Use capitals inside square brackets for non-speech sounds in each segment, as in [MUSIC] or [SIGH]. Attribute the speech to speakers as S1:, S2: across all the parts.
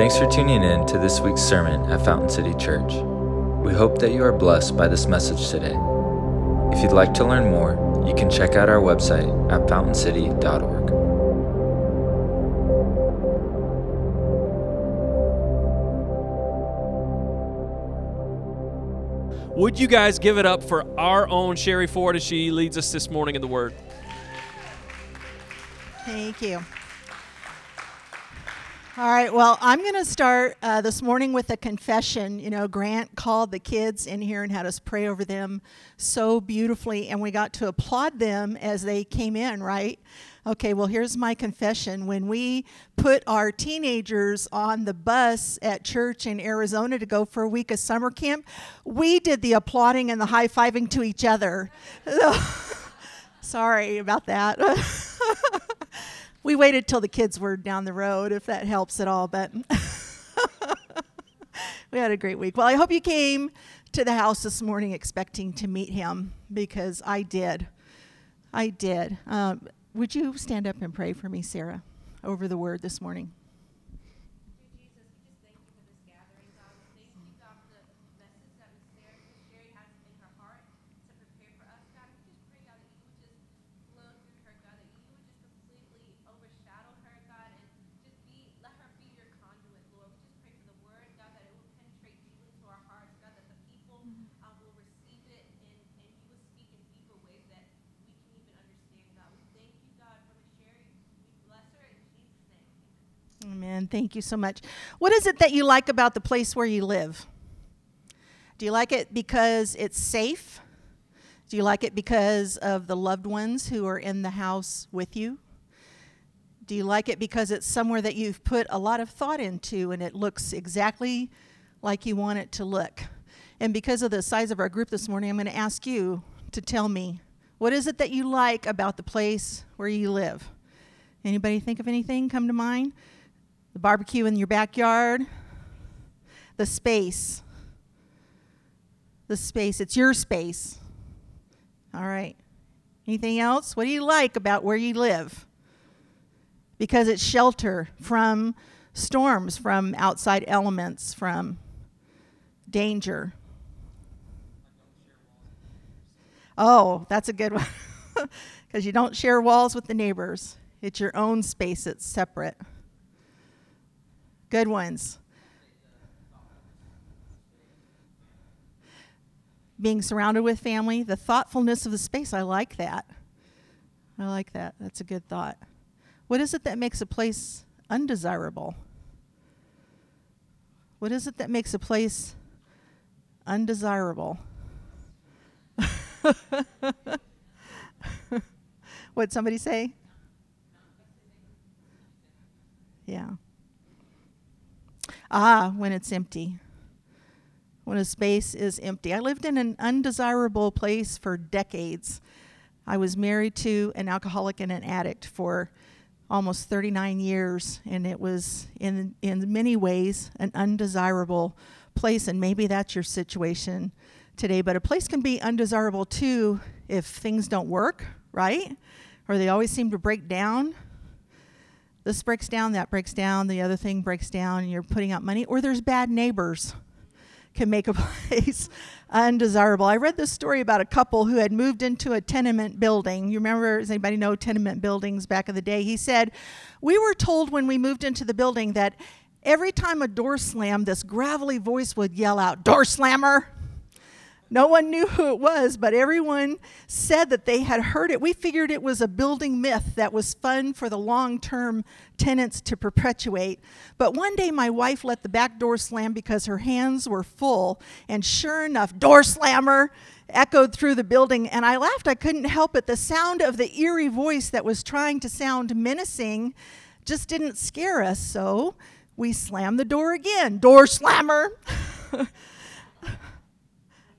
S1: Thanks for tuning in to this week's sermon at Fountain City Church. We hope that you are blessed by this message today. If you'd like to learn more, you can check out our website at fountaincity.org.
S2: Would you guys give it up for our own Sherri Foarde as she leads us this morning in the Word?
S3: Thank you. All right, well, I'm going to start uh, this morning with a confession. You know, Grant called the kids in here and had us pray over them so beautifully, and we got to applaud them as they came in, right? Okay, well, here's my confession. When we put our teenagers on the bus at church in Arizona to go for a week of summer camp, we did the applauding and the high fiving to each other. [LAUGHS] Sorry about that. [LAUGHS] we waited till the kids were down the road, if that helps at all, but [LAUGHS] we had a great week. Well, I hope you came to the house this morning expecting to meet him because I did. I did. Um, would you stand up and pray for me, Sarah, over the word this morning? Amen. Thank you so much. What is it that you like about the place where you live? Do you like it because it's safe? Do you like it because of the loved ones who are in the house with you? Do you like it because it's somewhere that you've put a lot of thought into and it looks exactly like you want it to look? And because of the size of our group this morning, I'm going to ask you to tell me what is it that you like about the place where you live? Anybody think of anything come to mind? The barbecue in your backyard, the space. The space. It's your space. All right. Anything else? What do you like about where you live? Because it's shelter from storms, from outside elements, from danger. Oh, that's a good one. [LAUGHS] Because you don't share walls with the neighbors, it's your own space, it's separate. Good ones. Being surrounded with family, the thoughtfulness of the space. I like that. I like that. That's a good thought. What is it that makes a place undesirable? What is it that makes a place undesirable? [LAUGHS] what somebody say? Ah, when it's empty. When a space is empty. I lived in an undesirable place for decades. I was married to an alcoholic and an addict for almost 39 years, and it was in in many ways an undesirable place. And maybe that's your situation today. But a place can be undesirable too if things don't work, right? Or they always seem to break down this breaks down, that breaks down, the other thing breaks down, and you're putting out money, or there's bad neighbors can make a [LAUGHS] place undesirable. I read this story about a couple who had moved into a tenement building. You remember, does anybody know tenement buildings back in the day? He said, We were told when we moved into the building that every time a door slammed, this gravelly voice would yell out, Door slammer! No one knew who it was, but everyone said that they had heard it. We figured it was a building myth that was fun for the long term tenants to perpetuate. But one day my wife let the back door slam because her hands were full, and sure enough, door slammer echoed through the building. And I laughed. I couldn't help it. The sound of the eerie voice that was trying to sound menacing just didn't scare us. So we slammed the door again. Door slammer. [LAUGHS]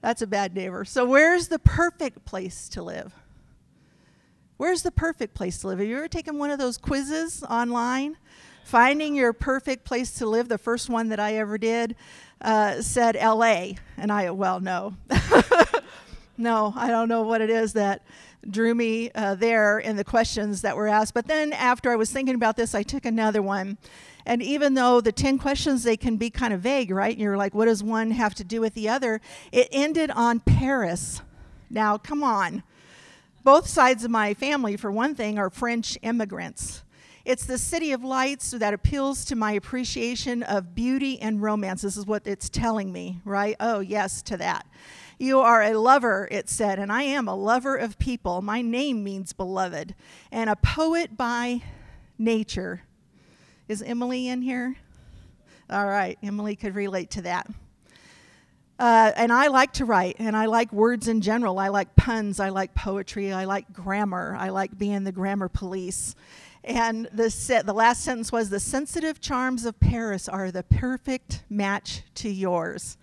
S3: That's a bad neighbor. So, where's the perfect place to live? Where's the perfect place to live? Have you ever taken one of those quizzes online? Finding your perfect place to live, the first one that I ever did uh, said LA. And I, well, no. [LAUGHS] No, I don't know what it is that drew me uh, there in the questions that were asked. But then after I was thinking about this, I took another one. And even though the 10 questions, they can be kind of vague, right? And you're like, what does one have to do with the other? It ended on Paris. Now, come on. Both sides of my family, for one thing, are French immigrants. It's the city of lights that appeals to my appreciation of beauty and romance. This is what it's telling me, right? Oh, yes, to that. You are a lover, it said, and I am a lover of people. My name means beloved, and a poet by nature. Is Emily in here? All right, Emily could relate to that. Uh, and I like to write, and I like words in general. I like puns, I like poetry, I like grammar, I like being the grammar police. And the, the last sentence was The sensitive charms of Paris are the perfect match to yours.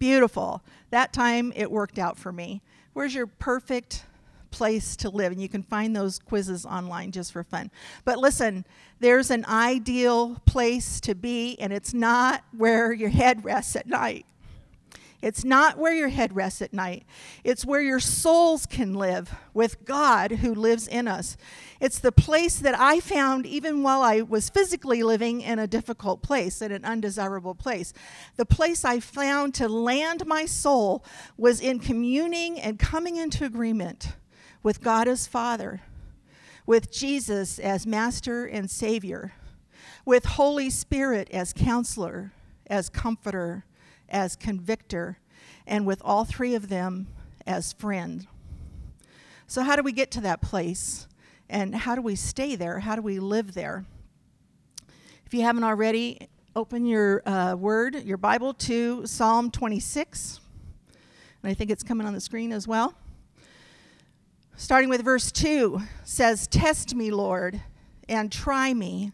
S3: Beautiful. That time it worked out for me. Where's your perfect place to live? And you can find those quizzes online just for fun. But listen, there's an ideal place to be, and it's not where your head rests at night. It's not where your head rests at night. It's where your souls can live with God who lives in us. It's the place that I found even while I was physically living in a difficult place, in an undesirable place. The place I found to land my soul was in communing and coming into agreement with God as Father, with Jesus as Master and Savior, with Holy Spirit as Counselor, as Comforter as convictor, and with all three of them as friend. So, how do we get to that place? And how do we stay there? How do we live there? If you haven't already, open your uh, word, your Bible, to Psalm 26. And I think it's coming on the screen as well. Starting with verse 2 says, Test me, Lord, and try me.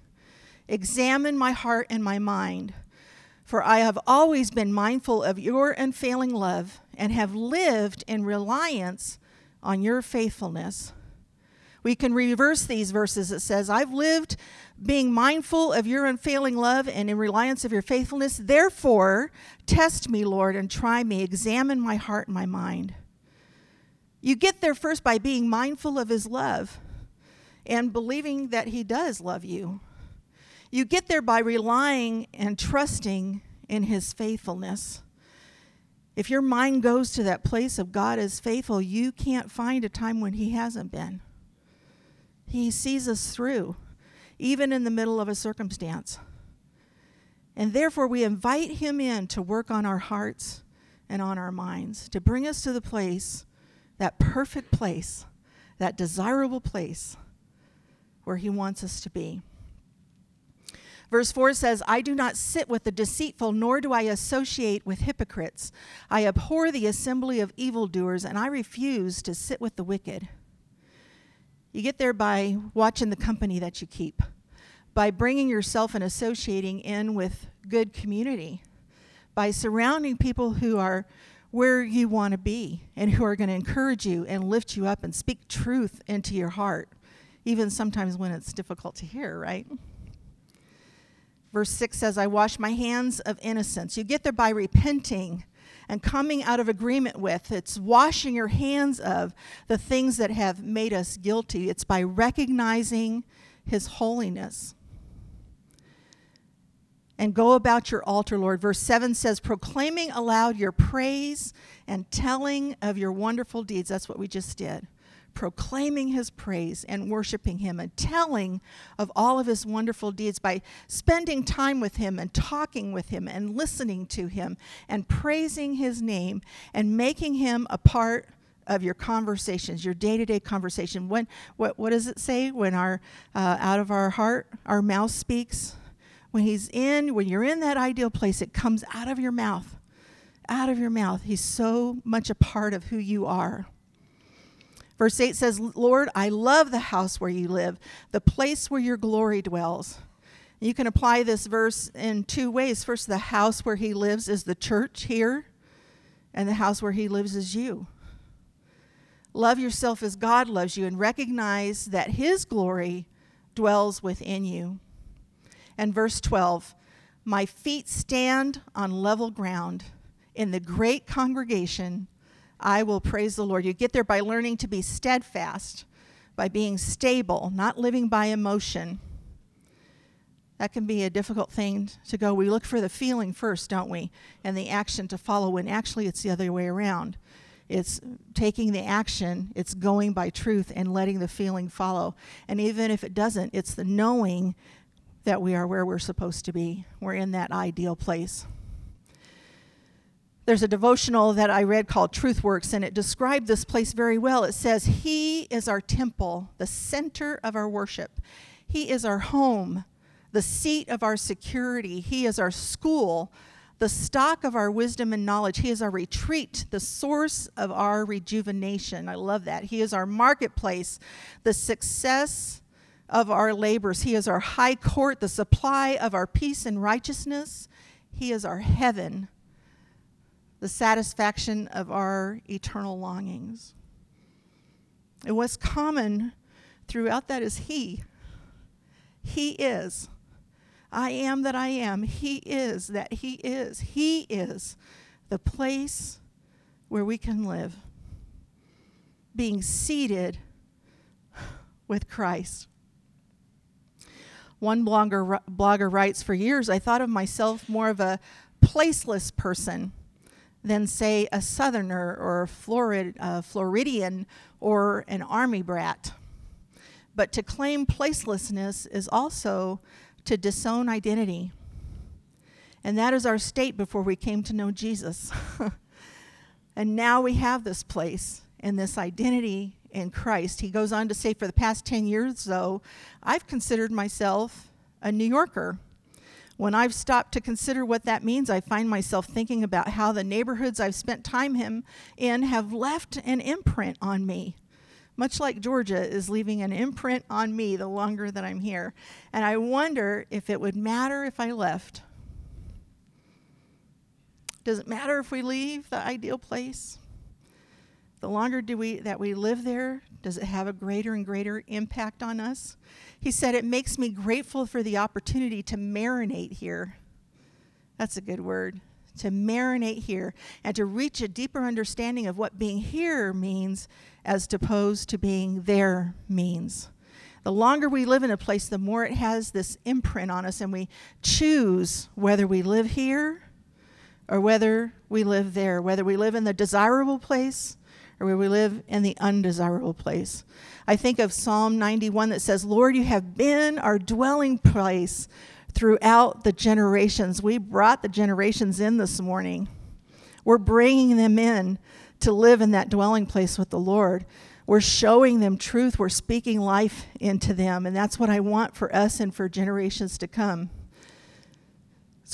S3: Examine my heart and my mind for I have always been mindful of your unfailing love and have lived in reliance on your faithfulness. We can reverse these verses. It says, I've lived being mindful of your unfailing love and in reliance of your faithfulness. Therefore, test me, Lord, and try me. Examine my heart and my mind. You get there first by being mindful of his love and believing that he does love you. You get there by relying and trusting in his faithfulness. If your mind goes to that place of God is faithful, you can't find a time when he hasn't been. He sees us through, even in the middle of a circumstance. And therefore, we invite him in to work on our hearts and on our minds, to bring us to the place, that perfect place, that desirable place where he wants us to be. Verse 4 says, I do not sit with the deceitful, nor do I associate with hypocrites. I abhor the assembly of evildoers, and I refuse to sit with the wicked. You get there by watching the company that you keep, by bringing yourself and associating in with good community, by surrounding people who are where you want to be and who are going to encourage you and lift you up and speak truth into your heart, even sometimes when it's difficult to hear, right? Verse 6 says, I wash my hands of innocence. You get there by repenting and coming out of agreement with. It's washing your hands of the things that have made us guilty. It's by recognizing his holiness. And go about your altar, Lord. Verse 7 says, proclaiming aloud your praise and telling of your wonderful deeds. That's what we just did proclaiming his praise and worshiping him and telling of all of his wonderful deeds by spending time with him and talking with him and listening to him and praising his name and making him a part of your conversations, your day-to-day conversation. When what what does it say when our uh, out of our heart our mouth speaks? When he's in, when you're in that ideal place, it comes out of your mouth. Out of your mouth. He's so much a part of who you are. Verse 8 says, Lord, I love the house where you live, the place where your glory dwells. You can apply this verse in two ways. First, the house where he lives is the church here, and the house where he lives is you. Love yourself as God loves you and recognize that his glory dwells within you. And verse 12 My feet stand on level ground in the great congregation I will praise the Lord. You get there by learning to be steadfast, by being stable, not living by emotion. That can be a difficult thing to go. We look for the feeling first, don't we? And the action to follow, when actually it's the other way around. It's taking the action, it's going by truth and letting the feeling follow. And even if it doesn't, it's the knowing that we are where we're supposed to be. We're in that ideal place. There's a devotional that I read called Truth Works, and it described this place very well. It says, He is our temple, the center of our worship. He is our home, the seat of our security. He is our school, the stock of our wisdom and knowledge. He is our retreat, the source of our rejuvenation. I love that. He is our marketplace, the success of our labors. He is our high court, the supply of our peace and righteousness. He is our heaven the satisfaction of our eternal longings. And what's common throughout that is He. He is. I am that I am. He is that He is. He is the place where we can live, being seated with Christ. One blogger, blogger writes For years, I thought of myself more of a placeless person than, say, a Southerner or a Florid, uh, Floridian or an Army brat. But to claim placelessness is also to disown identity. And that is our state before we came to know Jesus. [LAUGHS] and now we have this place and this identity in Christ. He goes on to say, for the past 10 years, though, I've considered myself a New Yorker. When I've stopped to consider what that means, I find myself thinking about how the neighborhoods I've spent time in have left an imprint on me. Much like Georgia is leaving an imprint on me the longer that I'm here. And I wonder if it would matter if I left. Does it matter if we leave the ideal place? The longer do we that we live there, does it have a greater and greater impact on us? He said, It makes me grateful for the opportunity to marinate here. That's a good word. To marinate here and to reach a deeper understanding of what being here means as opposed to being there means. The longer we live in a place, the more it has this imprint on us, and we choose whether we live here or whether we live there, whether we live in the desirable place or where we live in the undesirable place. I think of Psalm 91 that says, Lord, you have been our dwelling place throughout the generations. We brought the generations in this morning. We're bringing them in to live in that dwelling place with the Lord. We're showing them truth. We're speaking life into them. And that's what I want for us and for generations to come.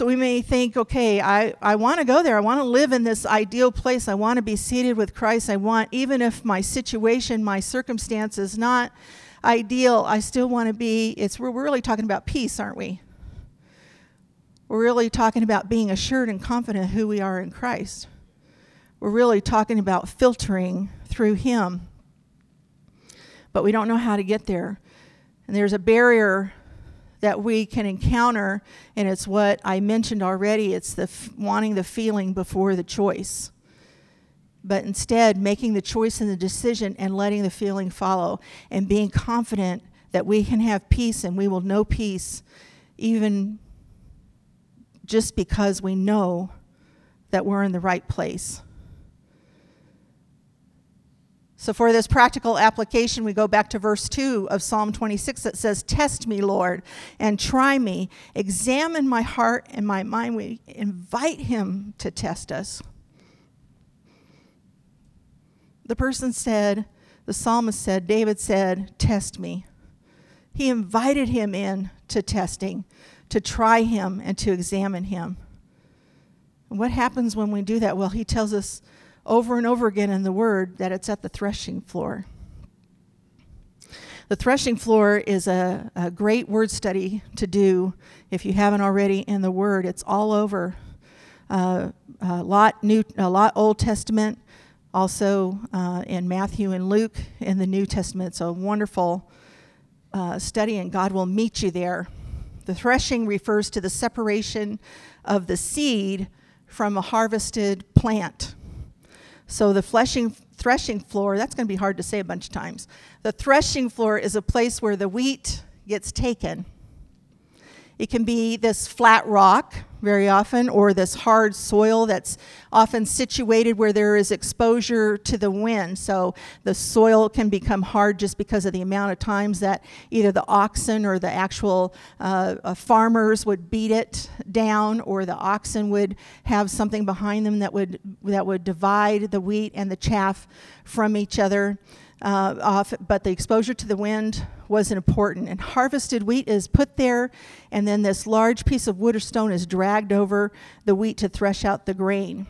S3: So we may think, okay, I, I want to go there. I want to live in this ideal place. I want to be seated with Christ. I want, even if my situation, my circumstance is not ideal, I still want to be, it's, we're really talking about peace, aren't we? We're really talking about being assured and confident who we are in Christ. We're really talking about filtering through Him. But we don't know how to get there. And there's a barrier that we can encounter, and it's what I mentioned already it's the f- wanting the feeling before the choice. But instead, making the choice and the decision and letting the feeling follow, and being confident that we can have peace and we will know peace even just because we know that we're in the right place. So, for this practical application, we go back to verse 2 of Psalm 26 that says, Test me, Lord, and try me. Examine my heart and my mind. We invite him to test us. The person said, the psalmist said, David said, Test me. He invited him in to testing, to try him, and to examine him. What happens when we do that? Well, he tells us over and over again in the Word that it's at the threshing floor. The threshing floor is a, a great word study to do if you haven't already in the Word. It's all over. Uh, a lot new, a lot Old Testament, also uh, in Matthew and Luke in the New Testament. It's a wonderful uh, study, and God will meet you there. The threshing refers to the separation of the seed from a harvested plant. So the fleshing, threshing floor, that's going to be hard to say a bunch of times. The threshing floor is a place where the wheat gets taken. It can be this flat rock very often, or this hard soil that's often situated where there is exposure to the wind. So the soil can become hard just because of the amount of times that either the oxen or the actual uh, uh, farmers would beat it down, or the oxen would have something behind them that would that would divide the wheat and the chaff from each other uh, off, but the exposure to the wind wasn't important. And harvested wheat is put there, and then this large piece of wood or stone is dragged over the wheat to thresh out the grain.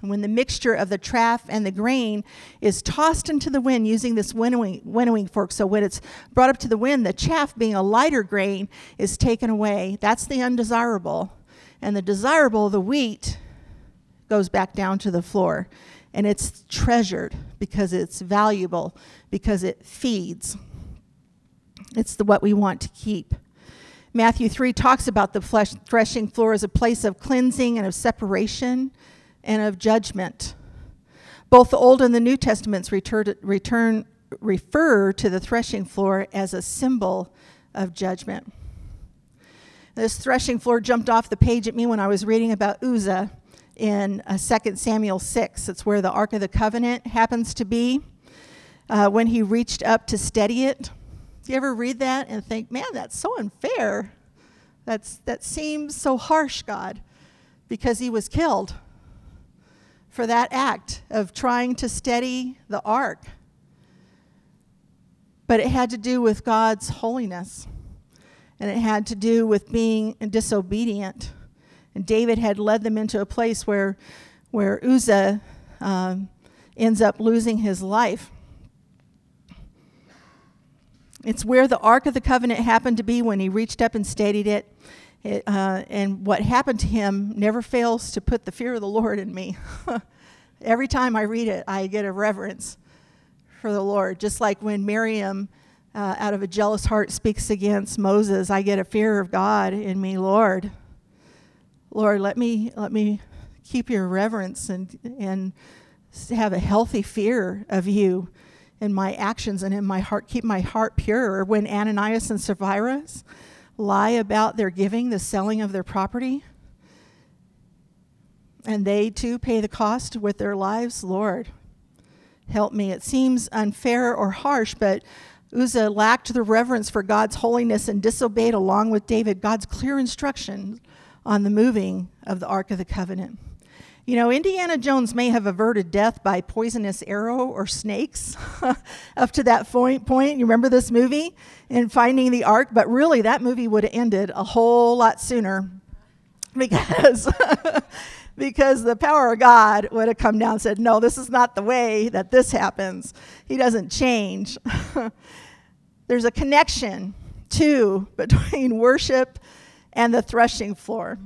S3: when the mixture of the chaff and the grain is tossed into the wind using this winnowing, winnowing fork, so when it's brought up to the wind, the chaff, being a lighter grain, is taken away. That's the undesirable. And the desirable, the wheat, goes back down to the floor and it's treasured because it's valuable, because it feeds. It's the, what we want to keep. Matthew 3 talks about the flesh, threshing floor as a place of cleansing and of separation and of judgment. Both the Old and the New Testaments return, return, refer to the threshing floor as a symbol of judgment. This threshing floor jumped off the page at me when I was reading about Uzzah in uh, 2 Samuel 6. It's where the Ark of the Covenant happens to be. Uh, when he reached up to steady it. Do you ever read that and think, man, that's so unfair? That's, that seems so harsh, God, because he was killed for that act of trying to steady the ark. But it had to do with God's holiness, and it had to do with being disobedient. And David had led them into a place where, where Uzzah um, ends up losing his life. It's where the Ark of the Covenant happened to be when he reached up and steadied it. it uh, and what happened to him never fails to put the fear of the Lord in me. [LAUGHS] Every time I read it, I get a reverence for the Lord. Just like when Miriam, uh, out of a jealous heart, speaks against Moses, I get a fear of God in me, Lord. Lord, let me let me keep your reverence and and have a healthy fear of you in my actions and in my heart. Keep my heart pure. When Ananias and Sapphira lie about their giving, the selling of their property, and they too pay the cost with their lives, Lord, help me. It seems unfair or harsh, but Uzzah lacked the reverence for God's holiness and disobeyed, along with David, God's clear instruction on the moving of the Ark of the Covenant. You know, Indiana Jones may have averted death by poisonous arrow or snakes [LAUGHS] up to that point, point. You remember this movie in Finding the Ark? But really, that movie would have ended a whole lot sooner [LAUGHS] because, [LAUGHS] because the power of God would have come down and said, No, this is not the way that this happens. He doesn't change. There's a connection, too, between worship and the threshing floor.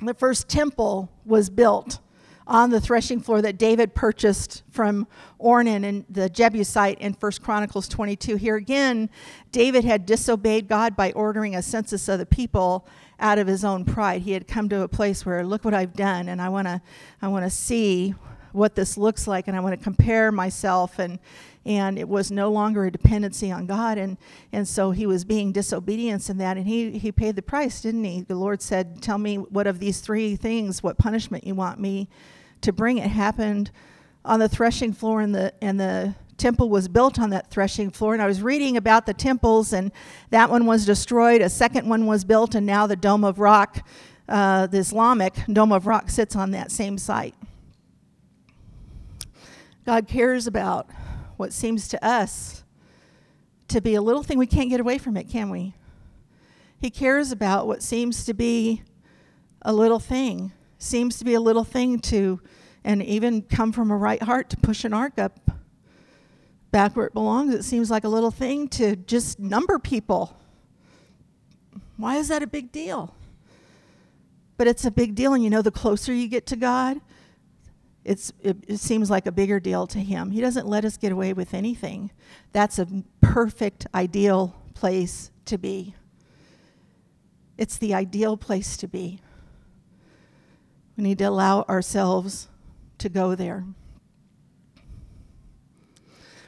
S3: The first temple was built on the threshing floor that David purchased from Ornan and the Jebusite in 1 Chronicles 22. Here again, David had disobeyed God by ordering a census of the people out of his own pride. He had come to a place where look what I've done and I want to I want to see what this looks like and I want to compare myself and and it was no longer a dependency on God. And, and so he was being disobedience in that, and he, he paid the price, didn't he? The Lord said, Tell me what of these three things, what punishment you want me to bring. It happened on the threshing floor, and the, and the temple was built on that threshing floor. And I was reading about the temples, and that one was destroyed, a second one was built, and now the Dome of Rock. Uh, the Islamic Dome of Rock sits on that same site. God cares about what seems to us to be a little thing. We can't get away from it, can we? He cares about what seems to be a little thing, seems to be a little thing to, and even come from a right heart to push an ark up back where it belongs. It seems like a little thing to just number people. Why is that a big deal? But it's a big deal, and you know, the closer you get to God, it's, it, it, seems like a bigger deal to him. He doesn't let us get away with anything. That's a perfect, ideal place to be. It's the ideal place to be. We need to allow ourselves to go there.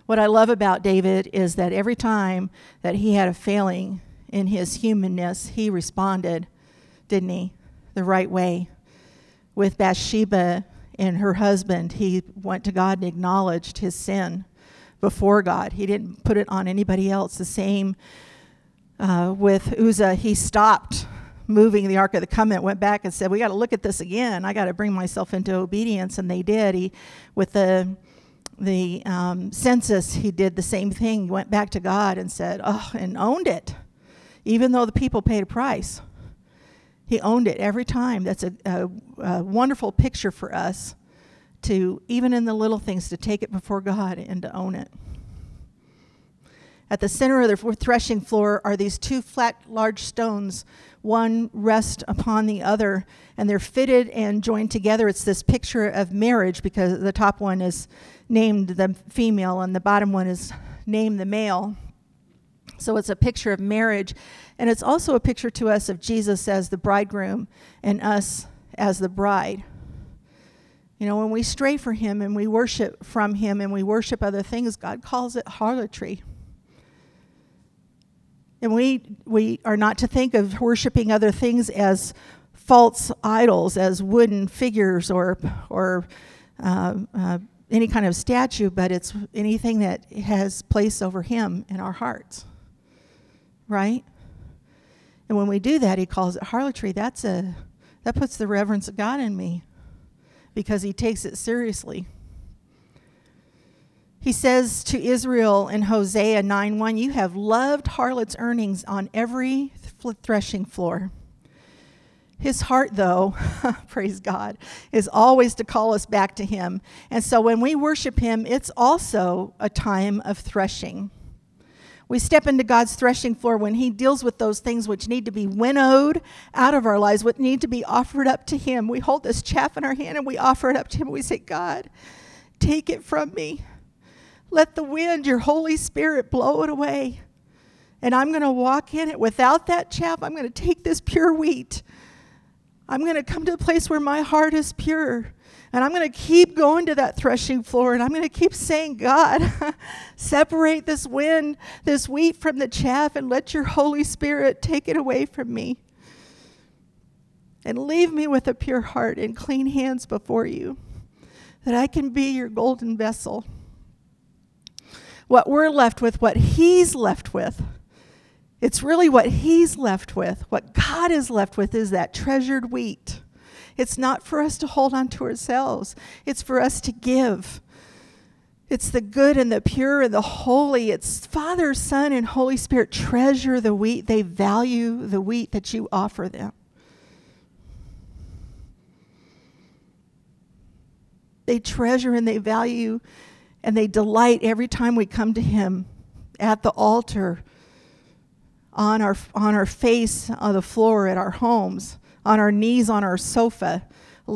S3: What I love about David is that every time that he had a failing in his humanness, he responded, didn't he, the right way. With Bathsheba and her husband, he went to God and acknowledged his sin before God. He didn't put it on anybody else. The same uh, with Uzzah, he stopped moving the Ark of the Covenant, went back and said, "We got to look at this again. I got to bring myself into obedience." And they did. He, with the the um, census, he did the same thing. He went back to God and said, "Oh," and owned it, even though the people paid a price. He owned it every time. That's a, a, a wonderful picture for us to, even in the little things, to take it before God and to own it. At the center of the threshing floor are these two flat, large stones one rest upon the other, and they're fitted and joined together. It's this picture of marriage because the top one is named the female and the bottom one is named the male. So it's a picture of marriage, and it's also a picture to us of Jesus as the bridegroom and us as the bride. You know, when we stray for him and we worship from him and we worship other things, God calls it harlotry. And we, we are not to think of worshiping other things as false idols, as wooden figures or, or uh, uh, any kind of statue, but it's anything that has place over Him in our hearts. Right? And when we do that, He calls it harlotry. That's a, that puts the reverence of God in me because He takes it seriously. He says to Israel in Hosea 9 1, You have loved harlot's earnings on every threshing floor. His heart, though, [LAUGHS] praise God, is always to call us back to Him. And so when we worship Him, it's also a time of threshing. We step into God's threshing floor when He deals with those things which need to be winnowed out of our lives, what need to be offered up to Him. We hold this chaff in our hand and we offer it up to Him. We say, God, take it from me. Let the wind, your Holy Spirit, blow it away. And I'm going to walk in it without that chaff. I'm going to take this pure wheat. I'm going to come to a place where my heart is pure. And I'm going to keep going to that threshing floor and I'm going to keep saying, God, [LAUGHS] separate this wind, this wheat from the chaff, and let your Holy Spirit take it away from me. And leave me with a pure heart and clean hands before you, that I can be your golden vessel what we're left with, what He's left with. It's really what He's left with. What God is left with is that treasured wheat. It's not for us to hold on to ourselves, it's for us to give. It's the good and the pure and the holy. It's Father, Son, and Holy Spirit treasure the wheat. They value the wheat that you offer them. They treasure and they value and they delight every time we come to Him at the altar, on our, on our face on the floor at our homes, on our knees on our sofa,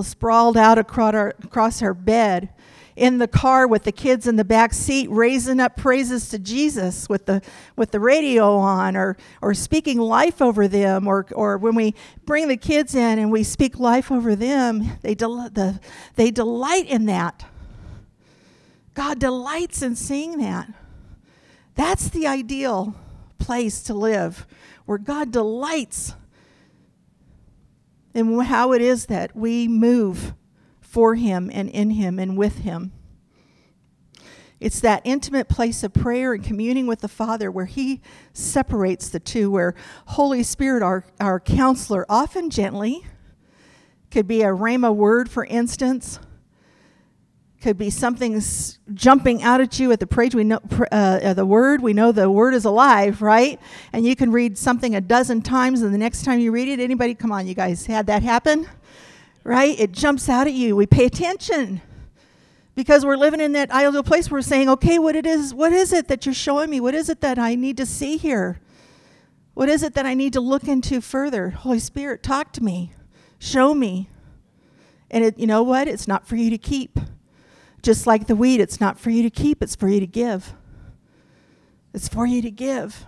S3: sprawled out across our, across our bed, in the car with the kids in the back seat, raising up praises to Jesus with the, with the radio on, or, or speaking life over them, or, or when we bring the kids in and we speak life over them, they, del- the, they delight in that. God delights in seeing that. That's the ideal place to live, where God delights in how it is that we move for Him and in Him and with Him. It's that intimate place of prayer and communing with the Father where He separates the two, where Holy Spirit, our, our counselor, often gently, could be a rhema word, for instance, could be something jumping out at you at the page. We know uh, uh, the word. We know the word is alive, right? And you can read something a dozen times, and the next time you read it, anybody, come on, you guys, had that happen, right? It jumps out at you. We pay attention because we're living in that ideal place. We're saying, okay, what it is, what is it that you're showing me? What is it that I need to see here? What is it that I need to look into further? Holy Spirit, talk to me, show me. And it, you know what? It's not for you to keep. Just like the wheat, it's not for you to keep, it's for you to give. It's for you to give.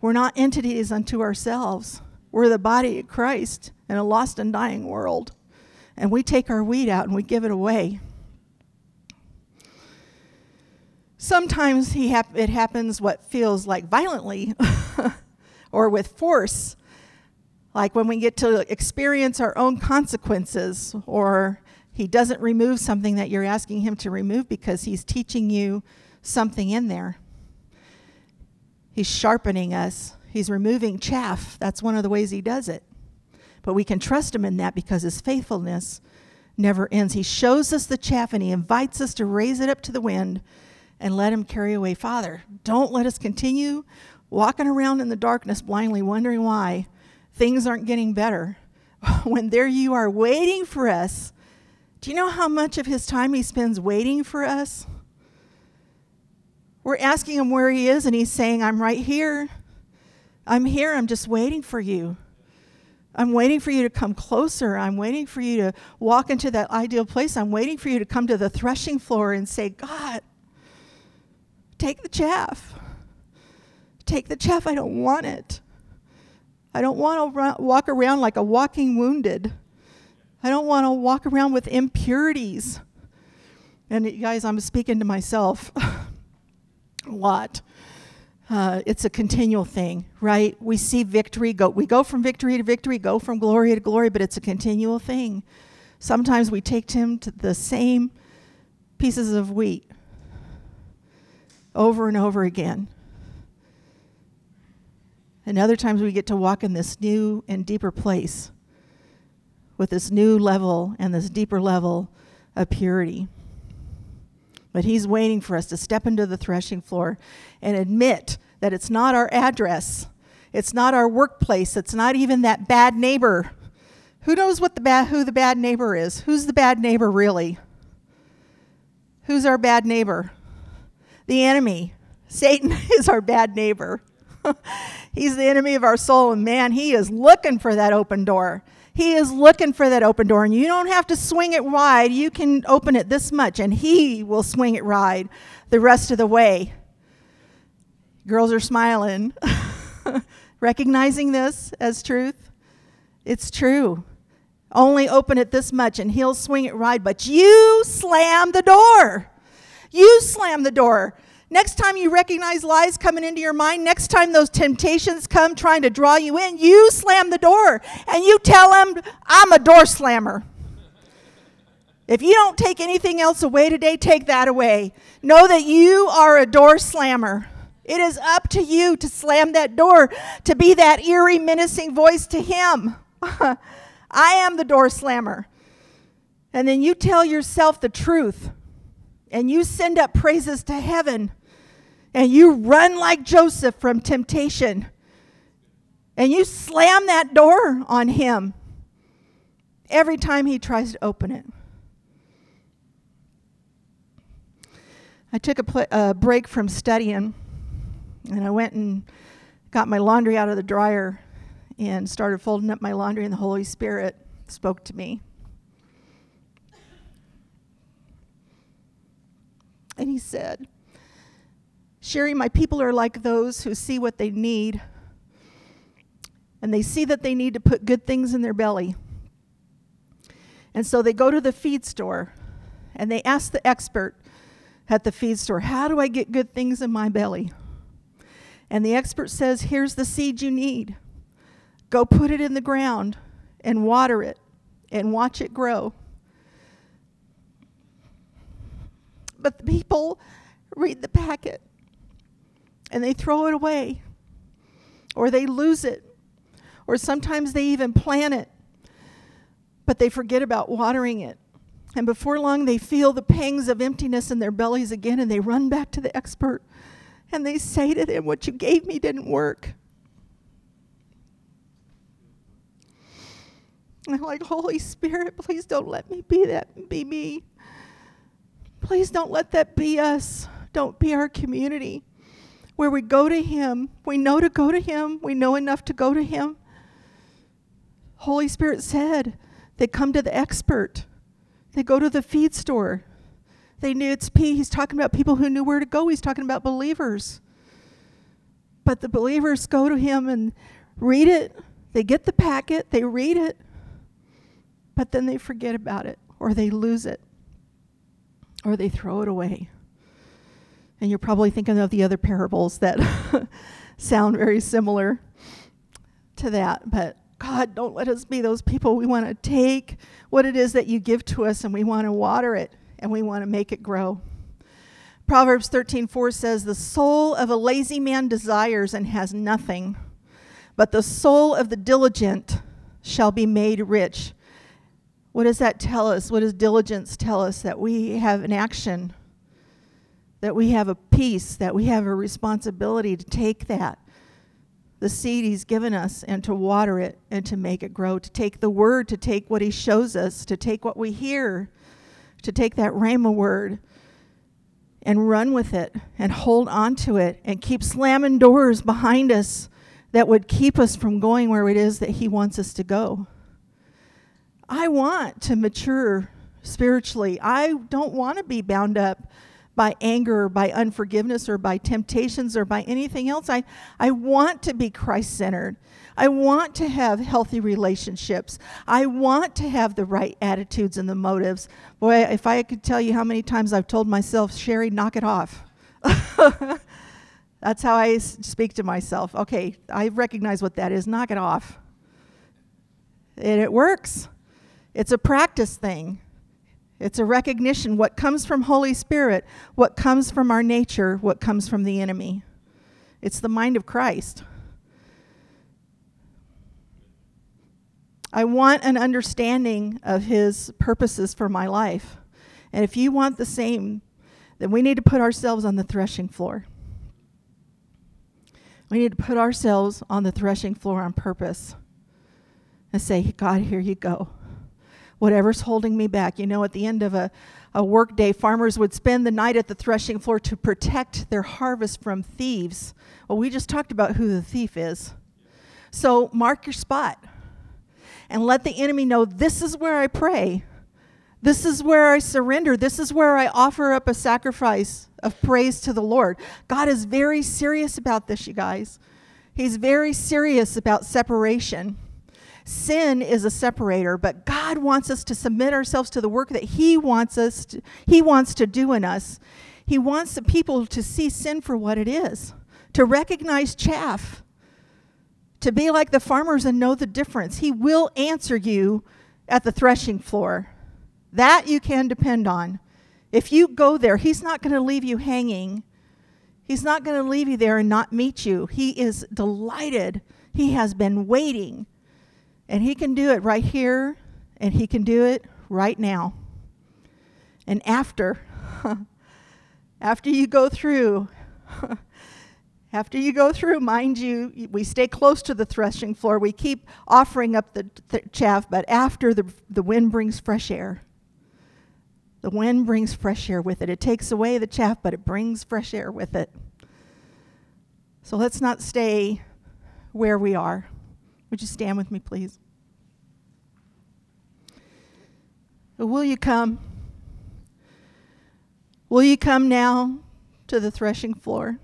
S3: We're not entities unto ourselves. We're the body of Christ in a lost and dying world. And we take our wheat out and we give it away. Sometimes he hap- it happens what feels like violently [LAUGHS] or with force, like when we get to experience our own consequences, or he doesn't remove something that you're asking him to remove because he's teaching you something in there. He's sharpening us, he's removing chaff. That's one of the ways he does it. But we can trust him in that because his faithfulness never ends. He shows us the chaff and he invites us to raise it up to the wind and let him carry away. Father, don't let us continue walking around in the darkness blindly, wondering why things aren't getting better. [LAUGHS] when there you are waiting for us. Do you know how much of his time he spends waiting for us? We're asking him where he is, and he's saying, I'm right here. I'm here. I'm just waiting for you. I'm waiting for you to come closer. I'm waiting for you to walk into that ideal place. I'm waiting for you to come to the threshing floor and say, God, take the chaff. Take the chaff. I don't want it. I don't want to walk around like a walking wounded. I don't want to walk around with impurities. And guys, I'm speaking to myself [LAUGHS] a lot. Uh, it's a continual thing, right? We see victory go. We go from victory to victory, go from glory to glory, but it's a continual thing. Sometimes we take him to the same pieces of wheat over and over again. And other times we get to walk in this new and deeper place with this new level and this deeper level of purity. But he's waiting for us to step into the threshing floor and admit that it's not our address, it's not our workplace, it's not even that bad neighbor. Who knows what the bad, who the bad neighbor is? Who's the bad neighbor really? Who's our bad neighbor? The enemy. Satan [LAUGHS] is our bad neighbor. [LAUGHS] He's the enemy of our soul, and man, he is looking for that open door. He is looking for that open door, and you don't have to swing it wide. You can open it this much, and He will swing it wide the rest of the way. Girls are smiling, [LAUGHS] recognizing this as truth. It's true. Only open it this much, and He'll swing it wide, but you slam the door. You slam the door. Next time you recognize lies coming into your mind, next time those temptations come trying to draw you in, you slam the door and you tell them, I'm a door slammer. If you don't take anything else away today, take that away. Know that you are a door slammer. It is up to you to slam that door, to be that eerie, menacing voice to Him. [LAUGHS] I am the door slammer. And then you tell yourself the truth and you send up praises to heaven and you run like Joseph from temptation and you slam that door on him every time he tries to open it. I took a, pl- a break from studying and I went and got my laundry out of the dryer and started folding up my laundry, and the Holy Spirit spoke to me. And he said, Sherri, my people are like those who see what they need, and they see that they need to put good things in their belly. And so they go to the feed store and they ask the expert at the feed store, How do I get good things in my belly? And the expert says, Here's the seed you need. Go put it in the ground and water it and watch it grow. But the people read the packet and they throw it away. Or they lose it. Or sometimes they even plant it. But they forget about watering it. And before long they feel the pangs of emptiness in their bellies again and they run back to the expert. And they say to them what you gave me didn't work. And I'm like Holy Spirit please don't let me be that be me. Please don't let that be us. Don't be our community where we go to Him. We know to go to Him. We know enough to go to Him. Holy Spirit said they come to the expert. They go to the feed store. They knew it's P. He's talking about people who knew where to go. He's talking about believers. But the believers go to him and read it. They get the packet, they read it, but then they forget about it, or they lose it, or they throw it away. And you're probably thinking of the other parables that [LAUGHS] sound very similar to that. But God, don't let us be those people. We want to take what it is that you give to us and we want to water it and we want to make it grow. Proverbs 13:4 says, "The soul of a lazy man desires and has nothing, but the soul of the diligent shall be made rich." What does that tell us? What does diligence tell us? That we have an action, that we have a peace, that we have a responsibility to take that, the seed He's given us, and to water it and to make it grow, to take the word, to take what He shows us, to take what we hear, to take that Rhema word and run with it and hold on to it and keep slamming doors behind us that would keep us from going where it is that He wants us to go. I want to mature spiritually. I don't want to be bound up by anger or by unforgiveness or by temptations or by anything else. I, I want to be Christ centered. I want to have healthy relationships. I want to have the right attitudes and the motives. Boy, if I could tell you how many times I've told myself, Sherri, knock it off. [LAUGHS] That's how I speak to myself. Okay, I recognize what that is. Knock it off. And it works. It's a practice thing. It's a recognition what comes from Holy Spirit, what comes from our nature, what comes from the enemy. It's the mind of Christ. I want an understanding of His purposes for my life. And if you want the same, then we need to put ourselves on the threshing floor. We need to put ourselves on the threshing floor on purpose and say, God, here you go. Whatever's holding me back. You know, at the end of a, a work day, farmers would spend the night at the threshing floor to protect their harvest from thieves. Well, we just talked about who the thief is. So mark your spot and let the enemy know this is where I pray. This is where I surrender. This is where I offer up a sacrifice of praise to the Lord. God is very serious about this, you guys. He's very serious about separation. Sin is a separator, but God wants us to submit ourselves to the work that He wants us to, He wants to do in us. He wants the people to see sin for what it is, to recognize chaff, to be like the farmers and know the difference. He will answer you at the threshing floor. That you can depend on. If you go there, He's not going to leave you hanging. He's not going to leave you there and not meet you. He is delighted. He has been waiting. And He can do it right here, and He can do it right now. And after, [LAUGHS] after you go through, [LAUGHS] After you go through, mind you, we stay close to the threshing floor. We keep offering up the, the chaff, but after the, the wind brings fresh air. The wind brings fresh air with it. It takes away the chaff, but it brings fresh air with it. So let's not stay where we are. Would you stand with me, please? Will you come? Will you come now to the threshing floor?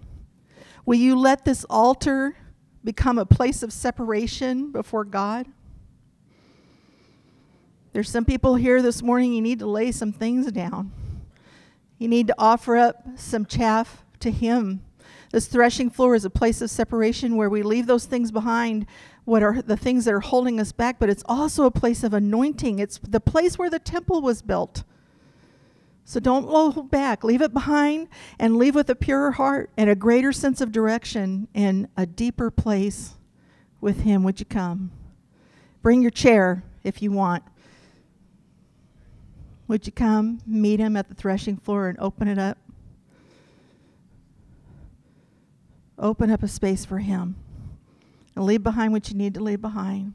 S3: Will you let this altar become a place of separation before God? There's some people here this morning, you need to lay some things down. You need to offer up some chaff to Him. This threshing floor is a place of separation where we leave those things behind, what are the things that are holding us back, but it's also a place of anointing. It's the place where the temple was built. So don't hold back. Leave it behind and leave with a purer heart and a greater sense of direction and a deeper place with Him. Would you come? Bring your chair if you want. Would you come meet Him at the threshing floor and open it up? Open up a space for Him and leave behind what you need to leave behind.